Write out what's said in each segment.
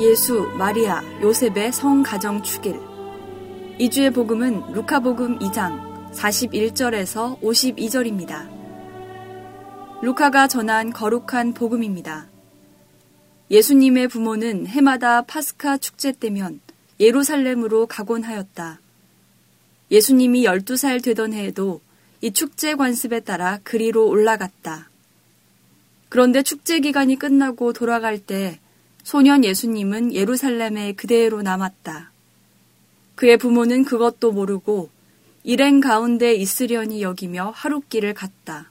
예수, 마리아, 요셉의 성가정 축일. 이주의 복음은 루카복음 2장 41절에서 52절입니다. 루카가 전한 거룩한 복음입니다. 예수님의 부모는 해마다 파스카 축제 때면 예루살렘으로 가곤 하였다. 예수님이 12살 되던 해에도 이 축제 관습에 따라 그리로 올라갔다. 그런데 축제 기간이 끝나고 돌아갈 때 소년 예수님은 예루살렘에 그대로 남았다. 그의 부모는 그것도 모르고 일행 가운데 있으려니 여기며 하룻길을 갔다.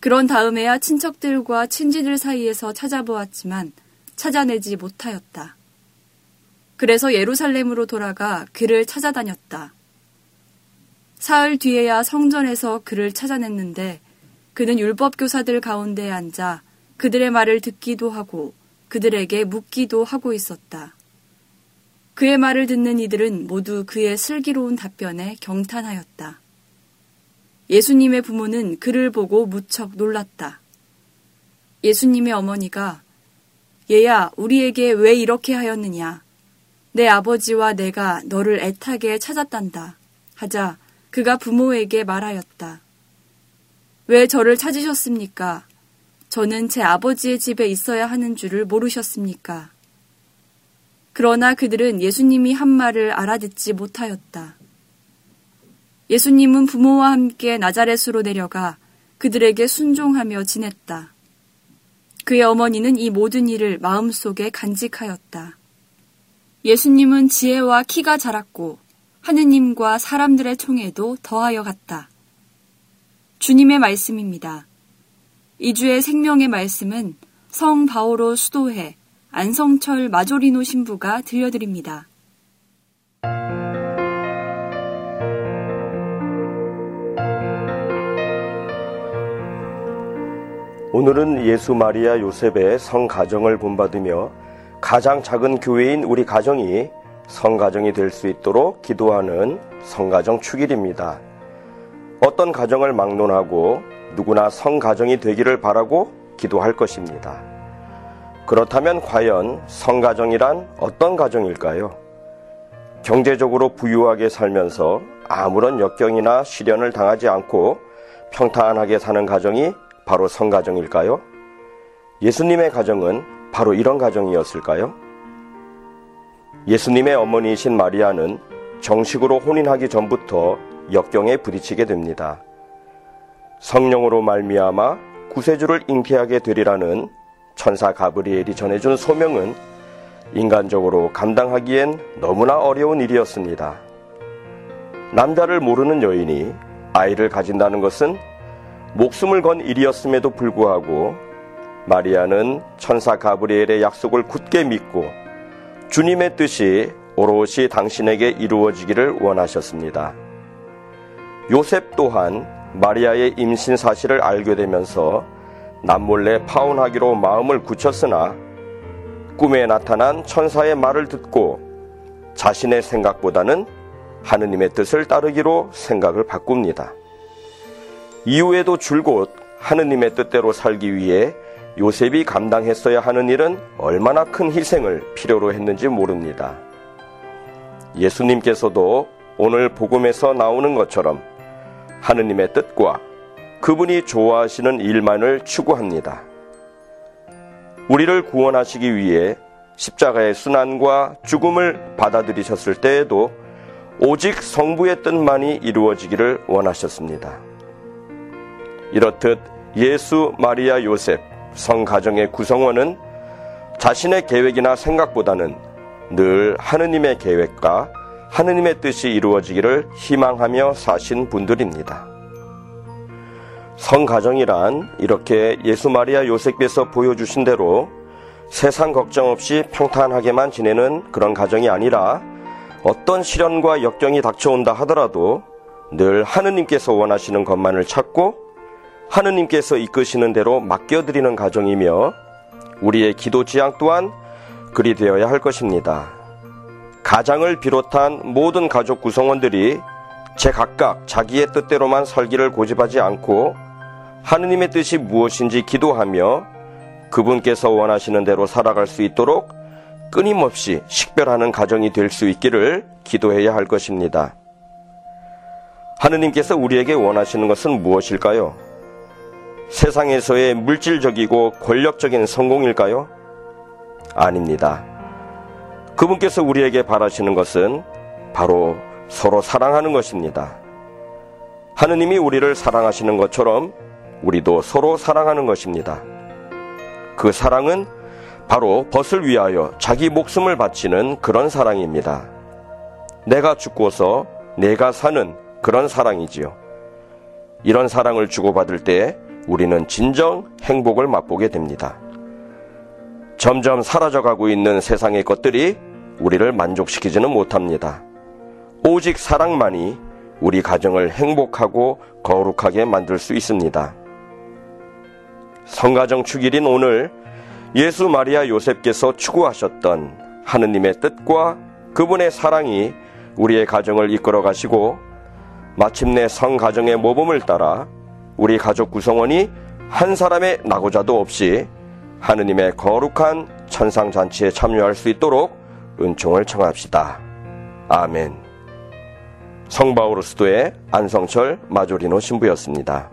그런 다음에야 친척들과 친지들 사이에서 찾아보았지만 찾아내지 못하였다. 그래서 예루살렘으로 돌아가 그를 찾아다녔다. 사흘 뒤에야 성전에서 그를 찾아냈는데 그는 율법 교사들 가운데 앉아 그들의 말을 듣기도 하고 그들에게 묻기도 하고 있었다. 그의 말을 듣는 이들은 모두 그의 슬기로운 답변에 경탄하였다. 예수님의 부모는 그를 보고 무척 놀랐다. 예수님의 어머니가 얘야, 우리에게 왜 이렇게 하였느냐? 내 아버지와 내가 너를 애타게 찾았단다. 하자 그가 부모에게 말하였다. 왜 저를 찾으셨습니까? 저는 제 아버지의 집에 있어야 하는 줄을 모르셨습니까? 그러나 그들은 예수님이 한 말을 알아듣지 못하였다. 예수님은 부모와 함께 나자렛으로 내려가 그들에게 순종하며 지냈다. 그의 어머니는 이 모든 일을 마음속에 간직하였다. 예수님은 지혜와 키가 자랐고 하느님과 사람들의 총에도 더하여 갔다. 주님의 말씀입니다. 이주의 생명의 말씀은 성 바오로 수도회 안성철 마조리노 신부가 들려드립니다. 오늘은 예수 마리아 요셉의 성가정을 본받으며 가장 작은 교회인 우리 가정이 성가정이 될 수 있도록 기도하는 성가정 축일입니다. 어떤 가정을 막론하고 누구나 성가정이 되기를 바라고 기도할 것입니다. 그렇다면 과연 성가정이란 어떤 가정일까요? 경제적으로 부유하게 살면서 아무런 역경이나 시련을 당하지 않고 평탄하게 사는 가정이 바로 성가정일까요? 예수님의 가정은 바로 이런 가정이었을까요? 예수님의 어머니이신 마리아는 정식으로 혼인하기 전부터 역경에 부딪히게 됩니다. 성령으로 말미암아 구세주를 잉태하게 되리라는 천사 가브리엘이 전해준 소명은 인간적으로 감당하기엔 너무나 어려운 일이었습니다. 남자를 모르는 여인이 아이를 가진다는 것은 목숨을 건 일이었음에도 불구하고 마리아는 천사 가브리엘의 약속을 굳게 믿고 주님의 뜻이 오롯이 당신에게 이루어지기를 원하셨습니다. 요셉 또한 마리아의 임신 사실을 알게 되면서 남몰래 파혼하기로 마음을 굳혔으나 꿈에 나타난 천사의 말을 듣고 자신의 생각보다는 하느님의 뜻을 따르기로 생각을 바꿉니다. 이후에도 줄곧 하느님의 뜻대로 살기 위해 요셉이 감당했어야 하는 일은 얼마나 큰 희생을 필요로 했는지 모릅니다. 예수님께서도 오늘 복음에서 나오는 것처럼 하느님의 뜻과 그분이 좋아하시는 일만을 추구합니다. 우리를 구원하시기 위해 십자가의 순환과 죽음을 받아들이셨을 때에도 오직 성부의 뜻만이 이루어지기를 원하셨습니다. 이렇듯 예수, 마리아, 요셉, 성가정의 구성원은 자신의 계획이나 생각보다는 늘 하느님의 계획과 하느님의 뜻이 이루어지기를 희망하며 사신 분들입니다. 성가정이란 이렇게 예수 마리아 요셉께서 보여주신 대로 세상 걱정 없이 평탄하게만 지내는 그런 가정이 아니라 어떤 시련과 역경이 닥쳐온다 하더라도 늘 하느님께서 원하시는 것만을 찾고 하느님께서 이끄시는 대로 맡겨드리는 가정이며 우리의 기도 지향 또한 그리 되어야 할 것입니다. 가장을 비롯한 모든 가족 구성원들이 제각각 자기의 뜻대로만 살기를 고집하지 않고 하느님의 뜻이 무엇인지 기도하며 그분께서 원하시는 대로 살아갈 수 있도록 끊임없이 식별하는 가정이 될 수 있기를 기도해야 할 것입니다. 하느님께서 우리에게 원하시는 것은 무엇일까요? 세상에서의 물질적이고 권력적인 성공일까요? 아닙니다. 그분께서 우리에게 바라시는 것은 바로 서로 사랑하는 것입니다. 하느님이 우리를 사랑하시는 것처럼 우리도 서로 사랑하는 것입니다. 그 사랑은 바로 벗을 위하여 자기 목숨을 바치는 그런 사랑입니다. 내가 죽고서 내가 사는 그런 사랑이지요. 이런 사랑을 주고받을 때 우리는 진정 행복을 맛보게 됩니다. 점점 사라져가고 있는 세상의 것들이 우리를 만족시키지는 못합니다. 오직 사랑만이 우리 가정을 행복하고 거룩하게 만들 수 있습니다. 성가정 축일인 오늘 예수 마리아 요셉께서 추구하셨던 하느님의 뜻과 그분의 사랑이 우리의 가정을 이끌어 가시고 마침내 성가정의 모범을 따라 우리 가족 구성원이 한 사람의 나고자도 없이 하느님의 거룩한 천상잔치에 참여할 수 있도록 은총을 청합시다. 아멘. 성바오르 스도의 안성철 마조리노 신부였습니다.